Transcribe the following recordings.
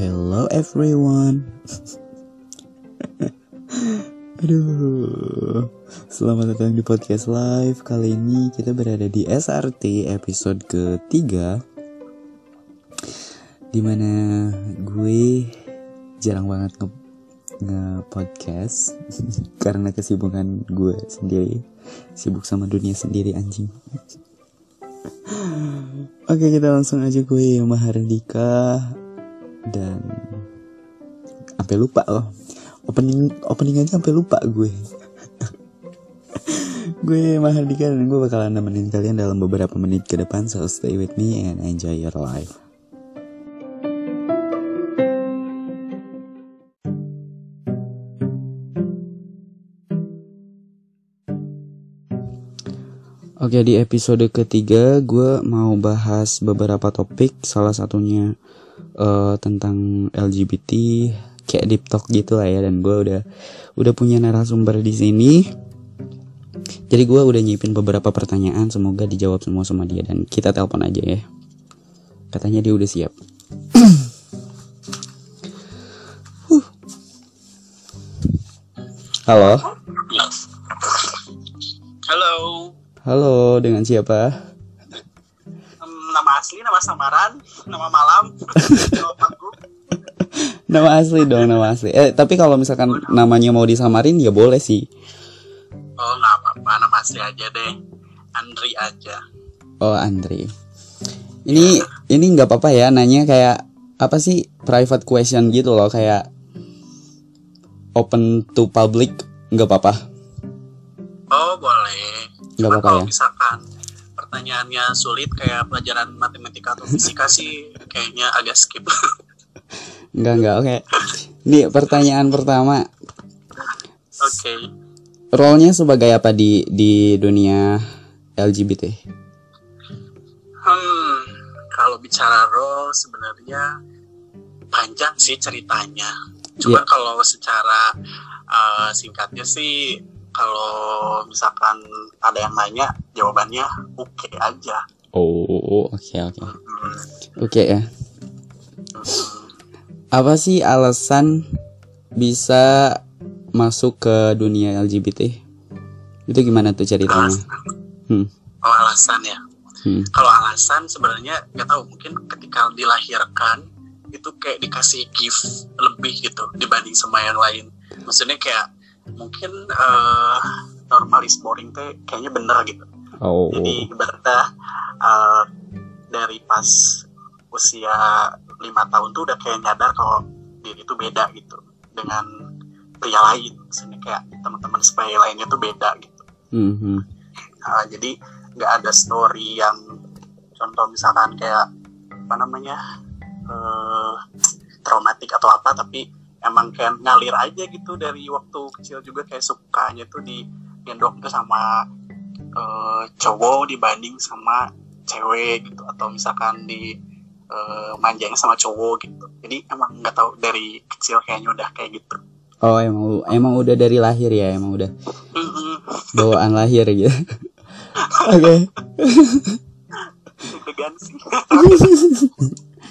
Hello everyone. Aduh, selamat datang di podcast live. Kali ini kita berada di SRT episode ketiga, di mana gue jarang banget nge, nge podcast karena kesibukan gue sendiri, sibuk sama dunia sendiri anjing. Oke kita langsung aja gue Mahardika dan sampai lupa loh. Opening opening aja sampai lupa gue. Gue Mahardika dan gue bakalan nemenin kalian dalam beberapa menit ke depan so stay with me and enjoy your life. Oke di episode ketiga gue mau bahas beberapa topik. Salah satunya uh, tentang LGBT kayak deep talk gitu lah ya dan gue udah udah punya narasumber di sini. Jadi gue udah nyipin beberapa pertanyaan semoga dijawab semua sama dia dan kita telepon aja ya. Katanya dia udah siap. Huh. halo. Halo, halo dengan siapa asli, nama samaran, nama malam, nama panggung. nama asli dong nama asli eh tapi kalau misalkan namanya mau disamarin ya boleh sih Oh nggak apa-apa, nama asli aja deh. Andri aja. Oh Andri. Ini ini nggak apa-apa ya nanya kayak apa sih private question gitu loh kayak open to public nggak apa-apa. Oh boleh. Nggak apa-apa kalau ya. misalkan pertanyaannya sulit kayak pelajaran matematika atau fisika sih kayaknya agak skip. Nggak nggak oke. Ini pertanyaan pertama. Oke. Role-nya sebagai apa di di dunia LGBT? Hmm, kalau bicara role sebenarnya panjang sih ceritanya. Cuman Iya. kalau secara uh, singkatnya sih kalau misalkan ada yang nanya jawabannya oke aja. Oh oke oke Hmm, oke ya. Apa sih alasan bisa masuk ke dunia LGBT? Itu gimana tuh ceritanya? Hmm. Oh alasan ya. Hmm. Kalau alasan sebenarnya nggak tahu mungkin ketika dilahirkan itu kayak dikasih gift lebih gitu dibanding sama yang lain. Maksudnya kayak mungkin eh normal is boring tuh kayaknya bener gitu. Oh. Jadi ibaratnya eh, dari pas usia lima tahun tuh udah kayak nyadar kalau diri itu beda gitu dengan pria lain. Maksudnya kayak teman-teman sebaya lainnya tuh beda gitu. Hmm, hmm. Nah, jadi nggak ada story yang contoh misalkan kayak apa namanya eh traumatik atau apa tapi emang kayak ngalir aja gitu dari waktu kecil juga kayak sukanya tuh di gendong tuh sama eh, cowok dibanding sama cewek gitu atau misalkan di eh, manjanya sama cowok gitu. Jadi emang nggak tahu dari kecil kayaknya udah kayak gitu. Oh emang emang udah dari lahir ya emang udah bawaan lahir gitu. Oke.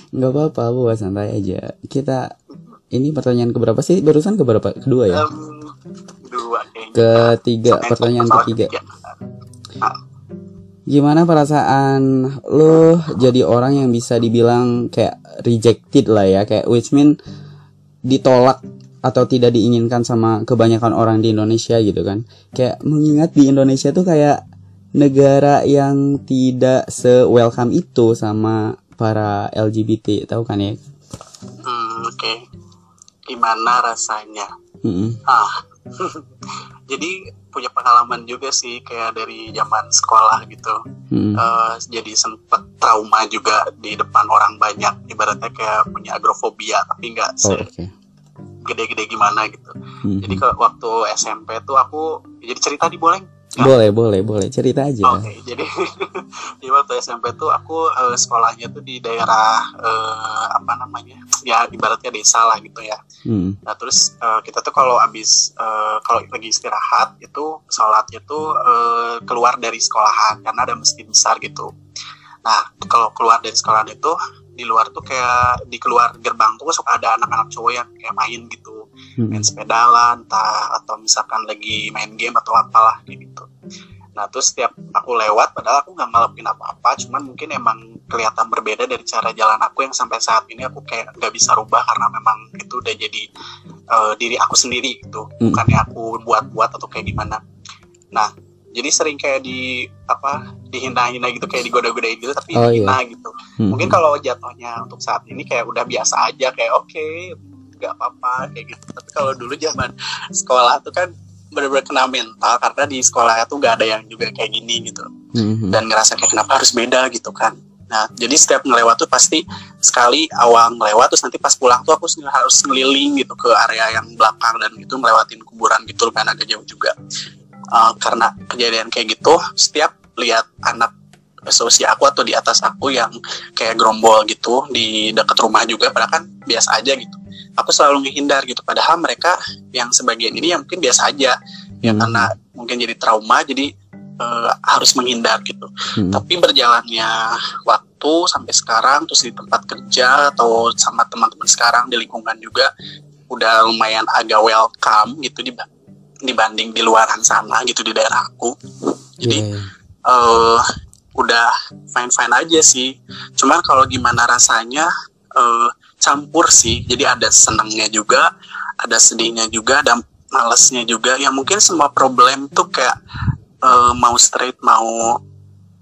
Nggak apa-apa buat santai aja. Kita ini pertanyaan keberapa sih barusan keberapa kedua ya? Dua kayaknya Ketiga pertanyaan ketiga. Gimana perasaan lo jadi orang yang bisa dibilang kayak rejected lah ya kayak which mean ditolak atau tidak diinginkan sama kebanyakan orang di Indonesia gitu kan kayak mengingat di Indonesia tuh kayak negara yang tidak se welcome itu sama para LGBT tahu kan ya Hmm. Gimana rasanya? Mm-mm. Ah, jadi punya pengalaman juga sih kayak dari zaman sekolah gitu. Mm. Eh, jadi sempet trauma juga di depan orang banyak. Ibaratnya kayak punya agrofobia tapi nggak oh oke segede-gede gimana gitu. Mhm. Jadi ke waktu SMP tuh aku jadi cerita di boleh? Boleh boleh boleh cerita aja Oke, jadi di waktu SMP tuh aku eh, sekolahnya tuh di daerah eh, apa namanya? Ya ibaratnya desa lah gitu ya. Hmm. Nah terus eh, kita tuh kalau abis eh, kalau lagi istirahat itu sholatnya tuh eh, keluar dari sekolahan karena ada masjid besar gitu. Nah kalau keluar dari sekolahan itu di luar tuh kayak di keluar gerbang tuh suka ada anak-anak cowok yang kayak main gitu Hmm. main sepedalan entah atau misalkan lagi main game atau apalah gitu nah terus setiap aku lewat padahal aku nggak ngelakuin apa-apa cuman mungkin emang kelihatan berbeda dari cara jalan aku yang sampai saat ini aku kayak nggak bisa rubah karena memang itu udah jadi eh, diri aku sendiri gitu Hmm. bukannya aku buat-buat atau kayak gimana nah jadi sering kayak di apa dihina-hina gitu kayak digoda-godain gitu tapi Oh, dihina gitu. Hmm. mungkin kalau jatuhnya untuk saat ini kayak udah biasa aja kayak oke nggak apa-apa kayak gitu. Tapi kalau dulu zaman sekolah tuh kan bener-bener kena mental karena di sekolah tuh nggak ada yang juga kayak gini gitu. Hmm. dan ngerasa kayak kenapa harus beda gitu kan. Nah jadi setiap ngelewat tuh pasti sekali awal ngelewat terus nanti pas pulang tuh aku harus ngeliling gitu ke area yang belakang dan gitu melewatin kuburan gitu lumayan agak jauh juga Uh, karena kejadian kayak gitu setiap lihat anak seusia aku atau di atas aku yang kayak gerombol gitu di dekat rumah juga padahal kan biasa aja gitu aku selalu menghindar gitu padahal mereka yang sebagian ini yang mungkin biasa aja ya Hmm. karena mungkin jadi trauma jadi eh, harus menghindar gitu Hmm. tapi berjalannya waktu sampai sekarang terus di tempat kerja atau sama teman-teman sekarang di lingkungan juga udah lumayan agak welcome gitu diba- dibanding di luaran sana gitu di daerah aku. Jadi Iya, iya. eh udah fine fine aja sih. Cuman kalau gimana rasanya eh campur sih. Jadi ada senangnya juga ada sedihnya juga ada malesnya juga. Ya mungkin semua problem tuh kayak eh, mau straight mau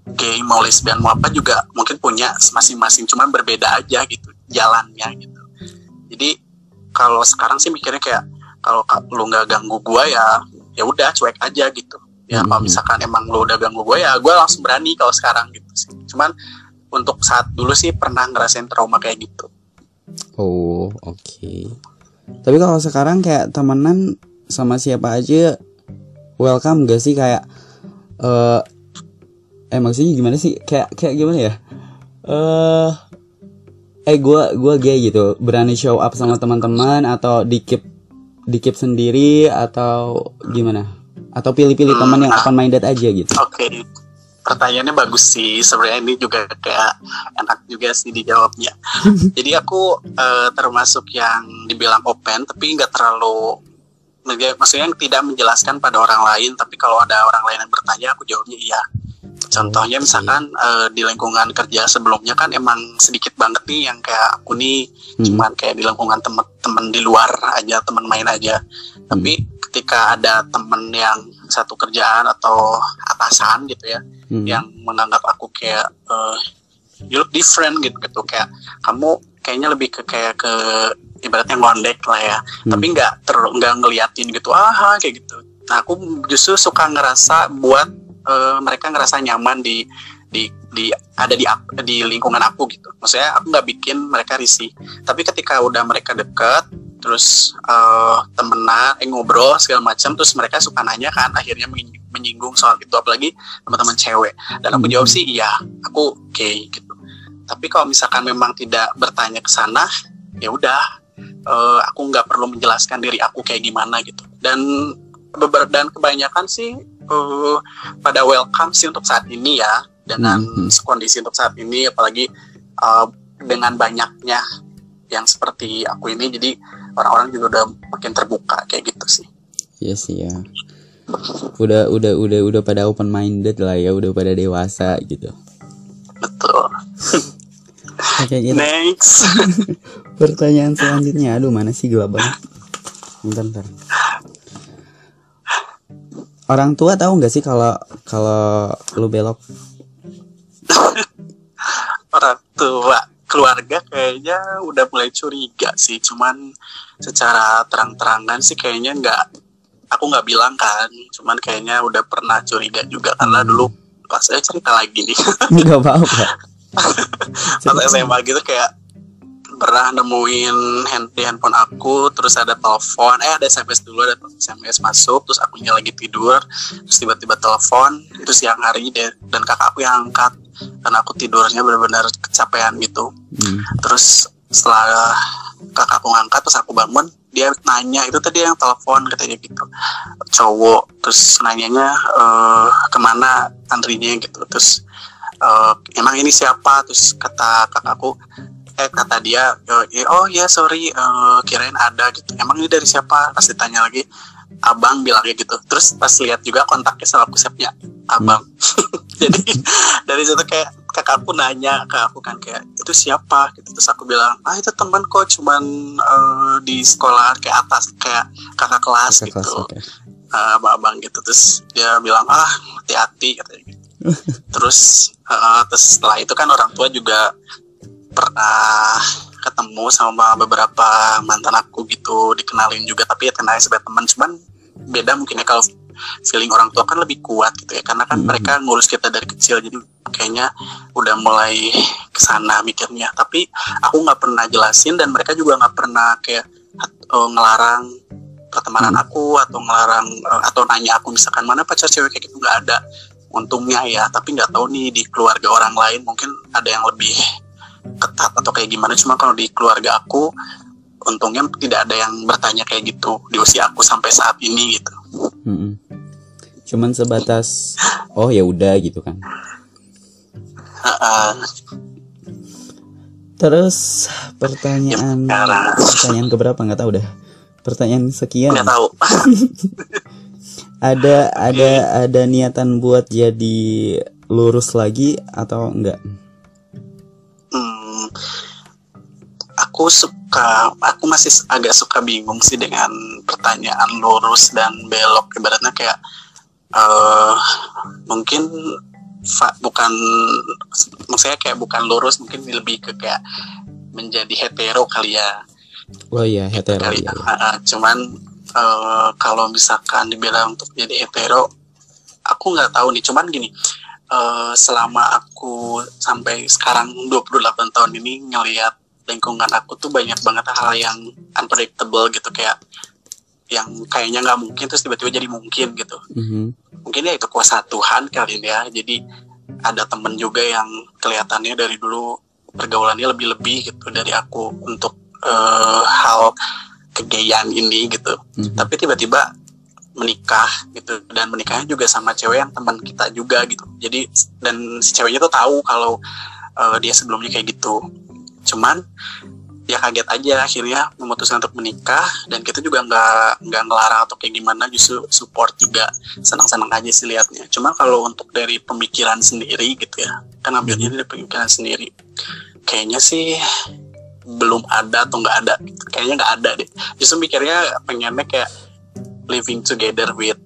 gay mau lesbian mau apa juga mungkin punya masing-masing. Cuman berbeda aja gitu jalannya gitu. Jadi kalau sekarang sih mikirnya kayak kalau ka- lu nggak ganggu gua ya ya udah cuek aja gitu ya kalau Mhm. misalkan emang lu udah ganggu gue ya gue langsung berani kalau sekarang gitu sih cuman untuk saat dulu sih pernah ngerasain trauma kayak gitu Oh, oke. Tapi kalau sekarang kayak temenan sama siapa aja welcome gak sih kayak eh eh maksudnya gimana sih? Kayak kayak gimana ya? Eh eh gua gua gay gitu, berani show up sama teman-teman atau dikip dikip sendiri atau gimana? Atau pilih-pilih Hmm, teman yang nah. open minded aja gitu. oke pertanyaannya bagus sih sebenarnya ini juga kayak enak juga sih dijawabnya jadi aku eh, termasuk yang dibilang open tapi nggak terlalu maksudnya yang tidak menjelaskan pada orang lain tapi kalau ada orang lain yang bertanya aku jawabnya iya contohnya misalkan eh, di lingkungan kerja sebelumnya kan emang sedikit banget nih yang kayak aku nih Hmm. cuman kayak di lingkungan temen-temen di luar aja temen main aja tapi ketika ada temen yang satu kerjaan atau atasan gitu ya Hmm. yang menganggap aku kayak eh, you look different gitu gitu kayak kamu kayaknya lebih ke kayak ke ibaratnya ngondek lah ya Hmm. tapi nggak ter nggak ngeliatin gitu ah kayak gitu nah aku justru suka ngerasa buat eh, mereka ngerasa nyaman di di di ada di di lingkungan aku gitu. Maksudnya aku nggak bikin mereka risih. Tapi ketika udah mereka deket terus eh, temenan eh, ngobrol segala macam terus mereka suka nanya kan akhirnya menying- menyinggung soal itu. Apalagi teman-teman cewek. Dan aku jawab sih iya aku gay gitu. Tapi kalau misalkan memang tidak bertanya ke sana ya udah eh, aku nggak perlu menjelaskan diri aku kayak gimana gitu. Dan beber dan kebanyakan sih eh, pada welcome sih untuk saat ini ya dengan Hmm. kondisi untuk saat ini apalagi eh, dengan banyaknya yang seperti aku ini jadi orang-orang juga udah makin terbuka kayak gitu sih Iya sih ya. Udah udah udah udah pada open minded lah ya, udah pada dewasa gitu. betul Oke, gitu. next Pertanyaan selanjutnya, aduh mana sih gelap banget. Bentar, bentar. Orang tua tahu nggak sih kalau kalau lu belok? orang tua keluarga kayaknya udah mulai curiga sih cuman secara terang-terangan sih kayaknya nggak aku nggak bilang kan cuman kayaknya udah pernah curiga juga karena Hmm. dulu pas saya cerita lagi nih Nggak apa-apa. pas SMA gitu kayak pernah nemuin hand, di handphone aku terus ada telepon eh ada SMS dulu ada SMS masuk terus akunya lagi tidur terus tiba-tiba telepon itu siang hari deh dan kakak aku yang angkat karena aku tidurnya benar-benar kecapean gitu. Hmm. terus setelah kakak aku ngangkat terus aku bangun dia nanya itu tadi yang telepon katanya gitu. Cowok terus nanyanya eh, ke mana antrinya? gitu. Terus eh, emang ini siapa? Terus kata kakakku eh kata dia eh, oh ya sorry eh, kirain ada gitu. Emang ini dari siapa? Pas ditanya lagi abang bilangnya gitu. Terus pas lihat juga kontaknya sama aku sepnya abang. Jadi dari situ kayak kakakku nanya ke aku kan kayak itu siapa? Gitu. Terus aku bilang ah itu teman kok cuman eh, di sekolah kayak atas kayak kakak kelas Kakak gitu. kelas, oke. eh, abang-abang gitu. Terus dia bilang ah hati-hati katanya gitu. terus eh, terus setelah itu kan orang tua juga pernah ketemu sama beberapa mantan aku gitu dikenalin juga tapi ya kenalin sebagai teman cuman beda mungkin ya kalau feeling orang tua kan lebih kuat gitu ya karena kan Mhm. mereka ngurus kita dari kecil jadi kayaknya udah mulai ke sana mikirnya tapi aku nggak pernah jelasin dan mereka juga nggak pernah kayak eh, ngelarang pertemanan Hmm. aku atau ngelarang eh, atau nanya aku misalkan mana pacar cewek kayak gitu nggak ada untungnya ya tapi nggak tahu nih di keluarga orang lain mungkin ada yang lebih ketat atau kayak gimana cuma kalau di keluarga aku untungnya tidak ada yang bertanya kayak gitu di usia aku sampai saat ini gitu Mm-mm. Cuman sebatas oh ya udah gitu kan. Heeh. Terus pertanyaan Ya, pertanyaan keberapa nggak tahu dah. Pertanyaan sekian. nggak tahu Ada ada ada niatan buat jadi lurus lagi atau enggak? Aku suka aku masih agak suka bingung sih dengan pertanyaan lurus dan belok ibaratnya kayak eh mungkin fa- bukan maksudnya kayak bukan lurus mungkin lebih ke kayak menjadi hetero kali ya Oh iya hetero kali iya. ya. Ah, ah, cuman eh, kalau misalkan dibilang untuk jadi hetero aku nggak tahu nih cuman gini eh, selama aku sampai sekarang 28 tahun ini ngelihat lingkungan aku tuh banyak banget hal yang unpredictable gitu kayak yang kayaknya nggak mungkin terus tiba-tiba jadi mungkin gitu Mhm. mungkin ya itu kuasa Tuhan kali ini ya jadi ada temen juga yang kelihatannya dari dulu pergaulannya lebih-lebih gitu dari aku untuk eh, hal kegayaan ini gitu Mhm. tapi tiba-tiba menikah gitu. Dan menikahnya juga sama cewek yang teman kita juga gitu. Jadi dan si ceweknya tuh tahu kalau eh, dia sebelumnya kayak gitu. Cuman ya kaget aja akhirnya memutuskan untuk menikah. Dan kita juga nggak nggak ngelarang atau kayak gimana justru support juga. Senang-senang aja sih liatnya. Cuma kalau untuk dari pemikiran sendiri gitu ya kan ambilnya dari pemikiran sendiri. Kayaknya sih belum ada atau nggak ada. Kayaknya nggak ada deh. Justru mikirnya pengennya kayak living together with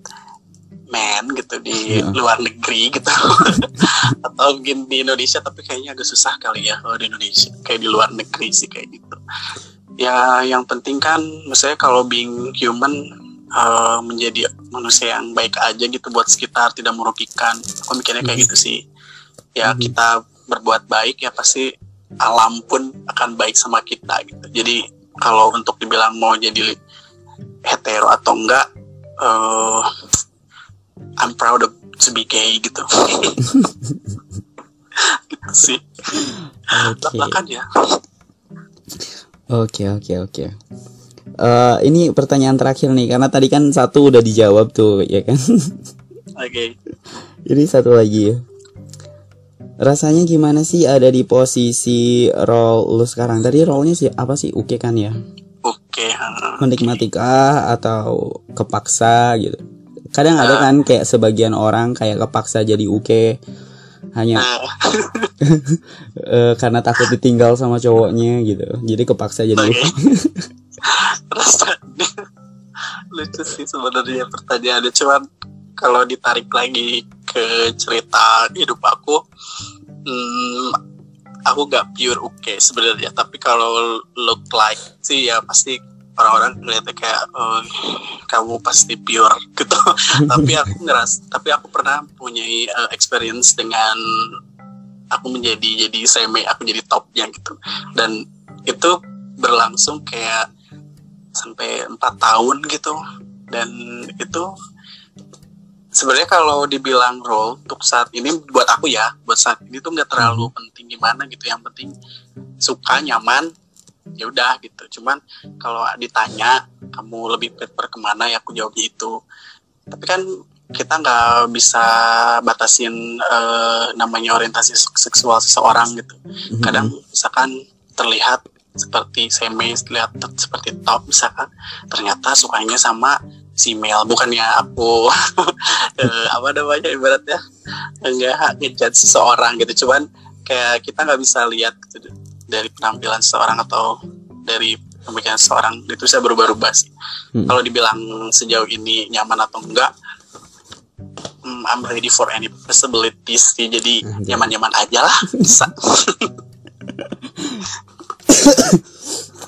man gitu di Ya. luar negeri gitu. Atau mungkin di Indonesia tapi kayaknya agak susah kali ya kalau di Indonesia. Kayak di luar negeri sih kayak gitu. Ya yang penting kan misalnya kalau being human eh, menjadi manusia yang baik aja gitu buat sekitar tidak merugikan. Aku mikirnya kayak gitu sih. Ya Mhm. kita berbuat baik ya pasti alam pun akan baik sama kita gitu. Jadi kalau untuk dibilang mau jadi hetero atau enggak eh I'm proud of to be gay gitu gitu sih Oke. bahkan ya Oke oke oke. Eh, ini pertanyaan terakhir nih karena tadi kan satu udah dijawab tuh ya kan. oke Jadi satu lagi. Rasanya gimana sih ada di posisi role lu sekarang? Tadi role-nya sih apa sih? Oke kan ya? Oke Menikmati kah atau kepaksa gitu? Kadang ada kan kayak sebagian orang kayak kepaksa jadi oke hanya eh, karena takut ditinggal sama cowoknya gitu. Jadi kepaksa jadi rasanya lucu sih sebenarnya pertanyaannya. Cuman kalau ditarik lagi ke cerita hidup aku hmm, aku gak pure oke sebenarnya. Tapi kalau look like sih ya pasti orang-orang ngeliatnya kayak "Oh, kamu pasti pure gitu. Tapi aku ngeras tapi aku pernah punya experience dengan aku menjadi jadi semi aku jadi topnya gitu. Dan itu berlangsung kayak sampai empat tahun gitu. Dan itu sebenarnya kalau dibilang role untuk saat ini buat aku ya buat saat ini tuh nggak terlalu penting gimana gitu. Yang penting suka nyaman ya udah gitu. Cuman kalau ditanya kamu lebih prefer ke mana? Ya aku jawabnya itu tapi kan kita nggak bisa batasin eh, namanya orientasi seksual seseorang gitu. Kadang misalkan terlihat seperti semi terlihat seperti top misalkan ternyata sukanya sama si Mel bukannya aku. Eh, apa namanya ibaratnya? Enggak ngejudge seseorang gitu. Cuman kayak kita nggak bisa lihat gitu, dari penampilan seseorang atau dari pemikiran seseorang itu bisa berubah-ubah sih Hmm. kalau dibilang sejauh ini nyaman atau enggak hmm, I'm ready for any possibilities sih jadi Anjay. nyaman-nyaman aja lah bisa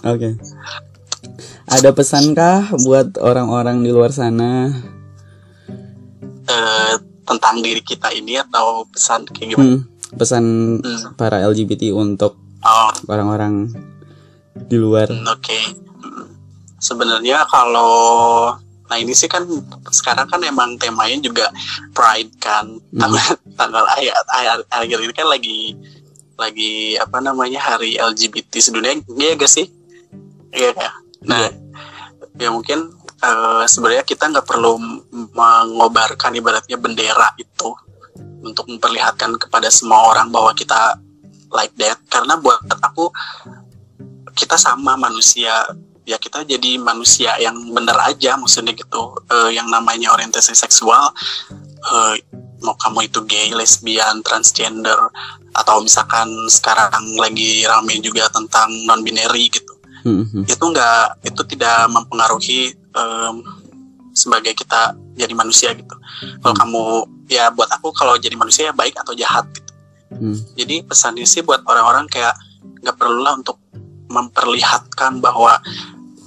Oke. Ada pesankah buat orang-orang di luar sana? Eh, tentang diri kita ini atau pesan kayak gimana Hmm, pesan Hmm. para LGBT untuk oh orang-orang di luar. Hmm, Oke. Hmm. Sebenarnya kalau nah ini sih kan sekarang kan emang temanya juga Pride kan. Tanggal tanggal akhir, akhir, ini kan lagi lagi apa namanya hari LGBT sedunia iya gak sih? Iya ya. Nah, ya mungkin eh, sebenarnya kita nggak perlu mengobarkan ibaratnya bendera itu untuk memperlihatkan kepada semua orang bahwa kita like that. Karena buat aku kita sama manusia. Ya kita jadi manusia yang benar aja maksudnya gitu. Eh, yang namanya orientasi seksual eh, mau kamu itu gay, lesbian, transgender atau misalkan sekarang lagi rame juga tentang non binary gitu. Hmm, hmm. itu nggak itu tidak mempengaruhi em, sebagai kita jadi manusia gitu. Kalau Hmm. kamu ya buat aku kalau jadi manusia ya baik atau jahat gitu Hmm. jadi pesannya sih buat orang-orang kayak nggak perlulah untuk memperlihatkan bahwa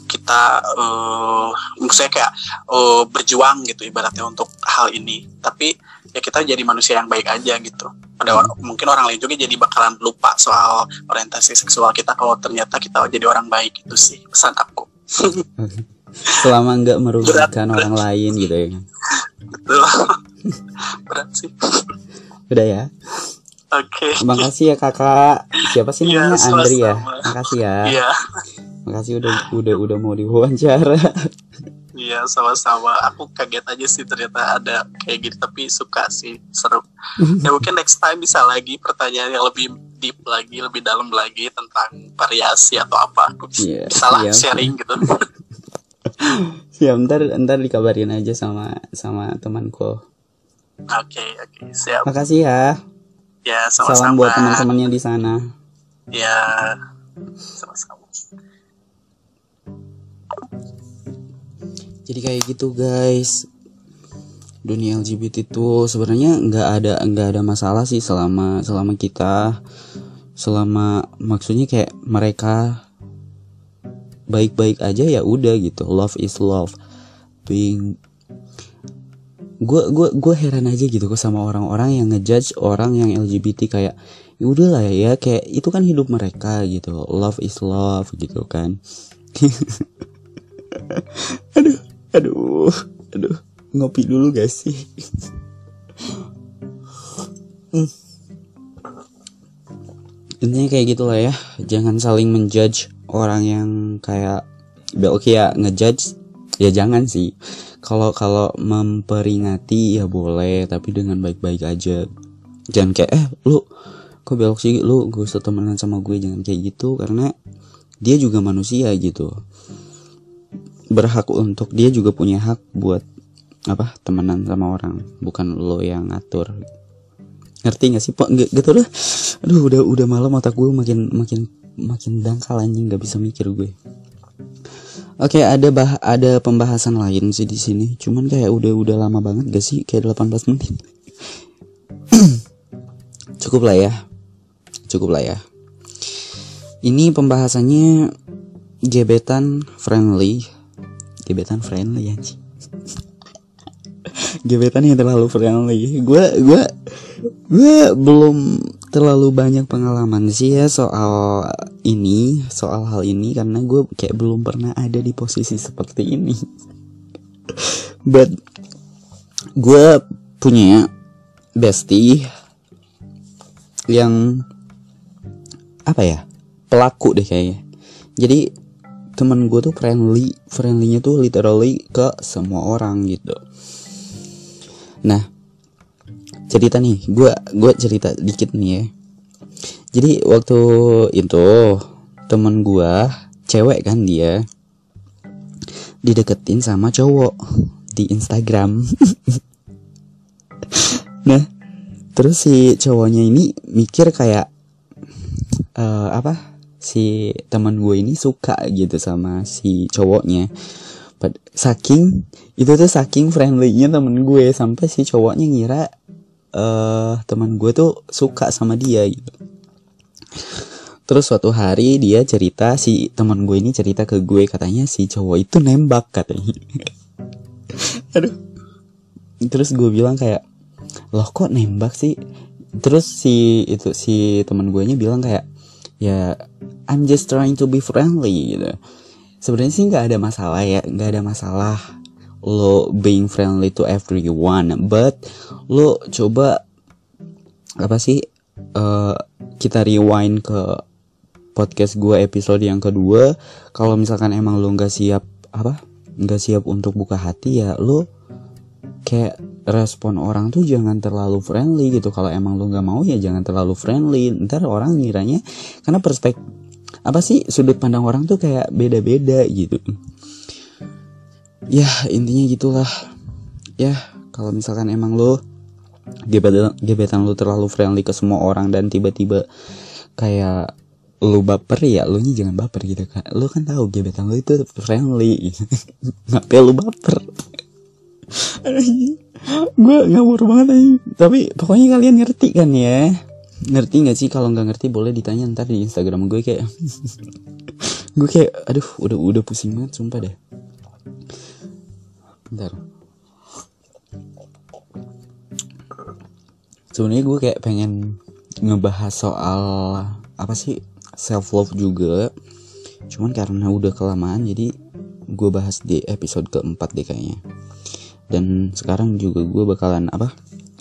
kita eh maksudnya kayak eh, berjuang gitu ibaratnya untuk hal ini tapi ya kita jadi manusia yang baik aja gitu pada or- mungkin orang lain juga jadi bakalan lupa soal orientasi seksual kita kalau ternyata kita jadi orang baik itu sih pesan aku Selama nggak merugikan Berat, orang lain gitu ya. Betul. berat sih Udah ya. Oke Makasih ya kakak. Siapa sih Iya, namanya Andri ya? Makasih ya. iya Makasih udah udah udah mau diwawancara. Iya sama-sama. Aku kaget aja sih ternyata ada kayak gitu tapi suka sih seru. Ya mungkin next time bisa lagi pertanyaan yang lebih deep lagi, lebih dalam lagi tentang variasi atau apa. Iya, bisa lah siap. sharing gitu. Ya ntar ntar dikabarin aja sama sama temanku. Oke oke siap. Makasih ya. Ya sama-sama. Salam buat teman-temannya di sana. Ya sama-sama. Jadi kayak gitu guys. Dunia LGBT itu sebenarnya nggak ada nggak ada masalah sih selama selama kita selama maksudnya kayak mereka baik-baik aja ya udah gitu. Love is love. Being gue gue gue heran aja gitu kok sama orang-orang yang ngejudge orang yang LGBT kayak ya udahlah ya kayak itu kan hidup mereka gitu love is love gitu kan aduh aduh aduh ngopi dulu gak sih Hmm. intinya kayak gitulah ya jangan saling menjudge orang yang kayak ya oke ya ngejudge ya jangan sih. Kalau kalau memperingati ya boleh tapi dengan baik-baik aja. Jangan kayak eh lu kok belok sih? Lu gue usah temenan sama gue jangan kayak gitu. Karena dia juga manusia gitu. Berhak untuk dia juga punya hak buat apa temenan sama orang. Bukan lo yang ngatur. Ngerti gak sih pak? Nggak gitu dah aduh udah udah malam otak gue makin makin makin dangkal anjing. Nggak bisa mikir gue Oke, ada bah ada pembahasan lain sih di sini. Cuman kayak udah udah lama banget gak sih? Kayak 18 menit. Cukup lah ya. Cukup lah ya. Ini pembahasannya gebetan friendly. Gebetan friendly ya. gebetan yang terlalu friendly. Gua gua gue belum terlalu banyak pengalaman sih ya soal ini soal hal ini karena gue kayak belum pernah ada di posisi seperti ini. But gue punya bestie yang apa ya pelaku deh kayaknya. Jadi temen gue tuh friendly friendlynya tuh literally ke semua orang gitu. Nah cerita nih gue gue cerita dikit nih ya. Jadi waktu itu temen gue cewek kan dia dideketin sama cowok di Instagram. Nah terus si cowoknya ini mikir kayak uh, apa si teman gue ini suka gitu sama si cowoknya. Saking itu tuh saking friendlynya temen gue sampai si cowoknya ngira uh, teman gue tuh suka sama dia gitu. Terus suatu hari dia cerita si teman gue ini cerita ke gue katanya si cowok itu nembak katanya. Aduh. Terus gue bilang kayak loh kok nembak sih? Terus si itu si teman gue nya bilang kayak ya I'm just trying to be friendly gitu. Sebenarnya sih nggak ada masalah ya nggak ada masalah lo being friendly to everyone but lo coba apa sih uh, kita rewind ke podcast gue episode yang kedua. Kalau misalkan emang lo nggak siap apa nggak siap untuk buka hati ya lo kayak respon orang tuh jangan terlalu friendly gitu. Kalau emang lo nggak mau ya jangan terlalu friendly. Ntar orang ngiranya karena perspektif apa sih sudut pandang orang tuh kayak beda-beda gitu ya intinya gitulah. Ya kalau misalkan emang lo gebetan gebetan lo terlalu friendly ke semua orang dan tiba-tiba kayak lu baper ya lu nya jangan baper gitu kan lu kan tahu gebetan lu itu friendly. Ngapain lu baper? Gue ngawur banget aja tapi pokoknya kalian ngerti kan ya? Ngerti nggak sih? Kalau nggak ngerti boleh ditanya ntar di Instagram gue kayak. Gue kayak aduh udah udah pusing banget sumpah deh ntar sebenarnya gue kayak pengen ngebahas soal apa sih? Self love juga. Cuman karena udah kelamaan jadi gue bahas di episode keempat deh kayaknya. Dan sekarang juga gue bakalan apa?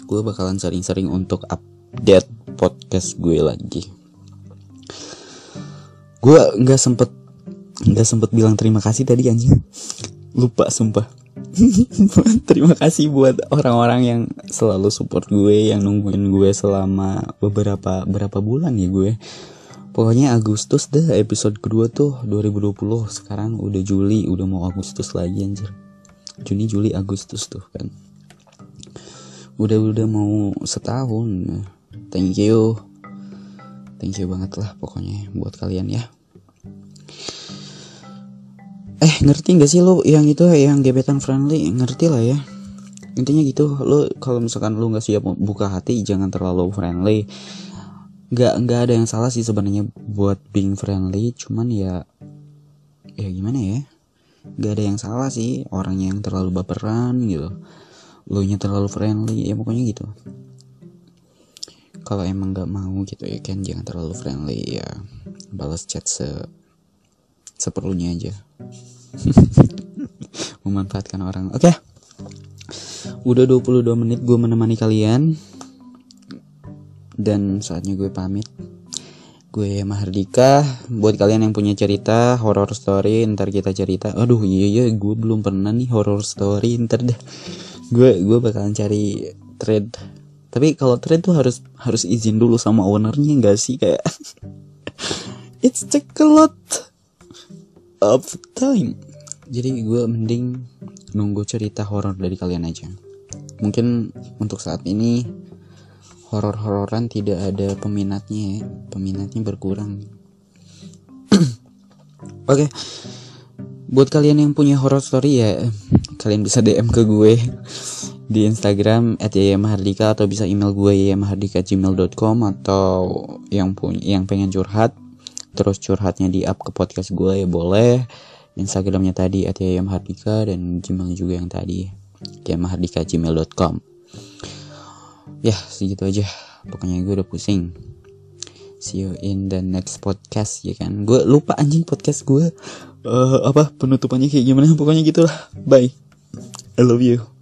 Gue bakalan sering-sering untuk update podcast gue lagi. Gue nggak sempet nggak sempet bilang terima kasih tadi anjing. Lupa sumpah terima kasih buat orang-orang yang selalu support gue yang nungguin gue selama beberapa berapa bulan ya gue. Pokoknya Agustus deh episode kedua tuh 2020 Sekarang udah Juli udah mau Agustus lagi anjir. Juni Juli Agustus tuh kan. Udah udah mau setahun. Thank you. Thank you banget lah pokoknya buat kalian ya Eh ngerti gak sih lo yang itu yang gebetan friendly? Ngerti lah ya. Intinya gitu lo kalau misalkan lo gak siap buka hati jangan terlalu friendly. Nggak nggak ada yang salah sih sebenarnya buat being friendly cuman ya ya gimana ya? Nggak ada yang salah sih orang yang terlalu baperan gitu. Lo nya terlalu friendly ya pokoknya gitu. Kalau emang nggak mau gitu ya kan jangan terlalu friendly ya. Balas chat se seperlunya aja. Memanfaatkan orang. Oke. Okay. udah 22 menit gue menemani kalian. Dan saatnya gue pamit. Gue Mahardika. Buat kalian yang punya cerita horror story ntar kita cerita. Aduh iya iya gue belum pernah nih horror story. Ntar deh. Gue gue bakalan cari thread. Tapi kalau thread tuh harus harus izin dulu sama ownernya gak sih? Kayak it's take a lot of time jadi gue mending nunggu cerita horror dari kalian aja mungkin untuk saat ini horor-hororan tidak ada peminatnya ya. peminatnya berkurang oke okay. buat kalian yang punya horror story ya kalian bisa DM ke gue di Instagram @yayamahardika atau bisa email gue yayamahardika@gmail.com atau yang punya yang pengen curhat terus curhatnya di up ke podcast gue ya boleh. Instagramnya tadi @yayamahardika dan Gmail juga yang tadi yayamahardika@gmail.com ya segitu aja. Pokoknya gue udah pusing. See you in the next podcast ya kan? Gue lupa anjing podcast gue. Uh, apa penutupannya kayak gimana? Pokoknya gitulah. Bye. I love you